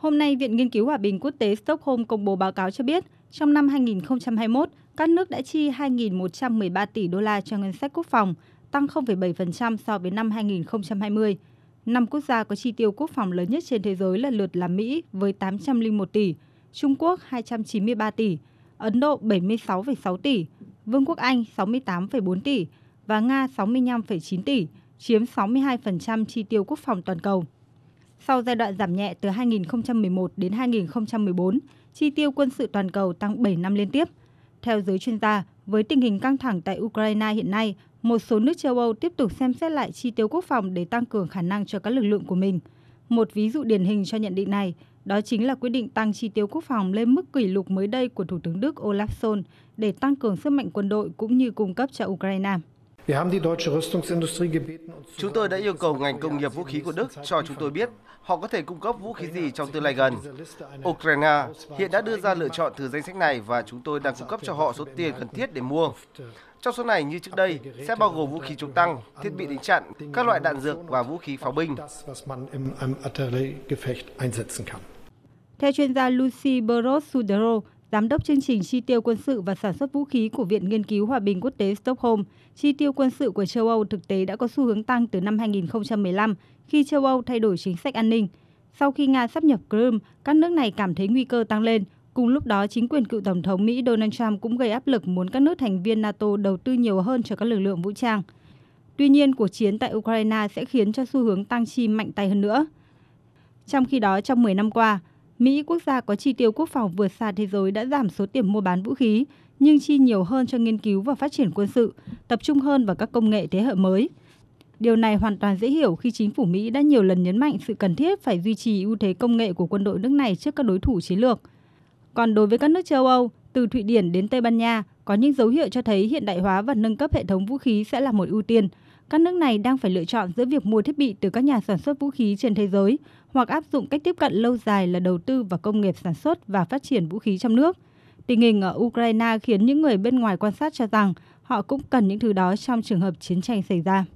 Hôm nay, Viện Nghiên cứu Hòa bình Quốc tế Stockholm công bố báo cáo cho biết, trong năm 2021, các nước đã chi 2.113 tỷ đô la cho ngân sách quốc phòng, tăng 0,7% so với năm 2020. Năm quốc gia có chi tiêu quốc phòng lớn nhất trên thế giới lần lượt là Mỹ với 801 tỷ, Trung Quốc 293 tỷ, Ấn Độ 76,6 tỷ, Vương quốc Anh 68,4 tỷ và Nga 65,9 tỷ, chiếm 62% chi tiêu quốc phòng toàn cầu. Sau giai đoạn giảm nhẹ từ 2011 đến 2014, chi tiêu quân sự toàn cầu tăng 7 năm liên tiếp. Theo giới chuyên gia, với tình hình căng thẳng tại Ukraine hiện nay, một số nước châu Âu tiếp tục xem xét lại chi tiêu quốc phòng để tăng cường khả năng cho các lực lượng của mình. Một ví dụ điển hình cho nhận định này, đó chính là quyết định tăng chi tiêu quốc phòng lên mức kỷ lục mới đây của Thủ tướng Đức Olaf Scholz để tăng cường sức mạnh quân đội cũng như cung cấp cho Ukraine. Chúng tôi đã yêu cầu ngành công nghiệp vũ khí của Đức cho chúng tôi biết họ có thể cung cấp vũ khí gì trong tương lai gần. Ukraine hiện đã đưa ra lựa chọn từ danh sách này và chúng tôi đang cung cấp cho họ số tiền cần thiết để mua. Trong số này như trước đây sẽ bao gồm vũ khí chống tăng, thiết bị đánh chặn, các loại đạn dược và vũ khí pháo binh. Theo chuyên gia Lucy Burrows Sudero, Giám đốc chương trình chi tiêu quân sự và sản xuất vũ khí của Viện Nghiên cứu Hòa bình Quốc tế Stockholm, chi tiêu quân sự của châu Âu thực tế đã có xu hướng tăng từ năm 2015 khi châu Âu thay đổi chính sách an ninh. Sau khi Nga sắp nhập Crimea, các nước này cảm thấy nguy cơ tăng lên. Cùng lúc đó, chính quyền cựu Tổng thống Mỹ Donald Trump cũng gây áp lực muốn các nước thành viên NATO đầu tư nhiều hơn cho các lực lượng vũ trang. Tuy nhiên, cuộc chiến tại Ukraine sẽ khiến cho xu hướng tăng chi mạnh tay hơn nữa. Trong khi đó, trong 10 năm qua, Mỹ, quốc gia có chi tiêu quốc phòng vượt xa thế giới đã giảm số tiền mua bán vũ khí, nhưng chi nhiều hơn cho nghiên cứu và phát triển quân sự, tập trung hơn vào các công nghệ thế hệ mới. Điều này hoàn toàn dễ hiểu khi chính phủ Mỹ đã nhiều lần nhấn mạnh sự cần thiết phải duy trì ưu thế công nghệ của quân đội nước này trước các đối thủ chiến lược. Còn đối với các nước châu Âu, từ Thụy Điển đến Tây Ban Nha, có những dấu hiệu cho thấy hiện đại hóa và nâng cấp hệ thống vũ khí sẽ là một ưu tiên. Các nước này đang phải lựa chọn giữa việc mua thiết bị từ các nhà sản xuất vũ khí trên thế giới hoặc áp dụng cách tiếp cận lâu dài là đầu tư vào công nghiệp sản xuất và phát triển vũ khí trong nước. Tình hình ở Ukraine khiến những người bên ngoài quan sát cho rằng họ cũng cần những thứ đó trong trường hợp chiến tranh xảy ra.